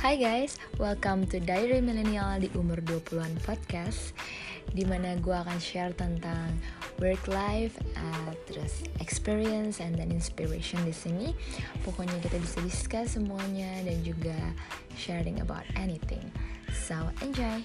Hai guys, welcome to Diary Millennial di umur 20-an podcast Di mana gue akan share tentang work life, uh, terus experience and then inspiration di sini. Pokoknya kita bisa discuss semuanya dan juga sharing about anything. So enjoy.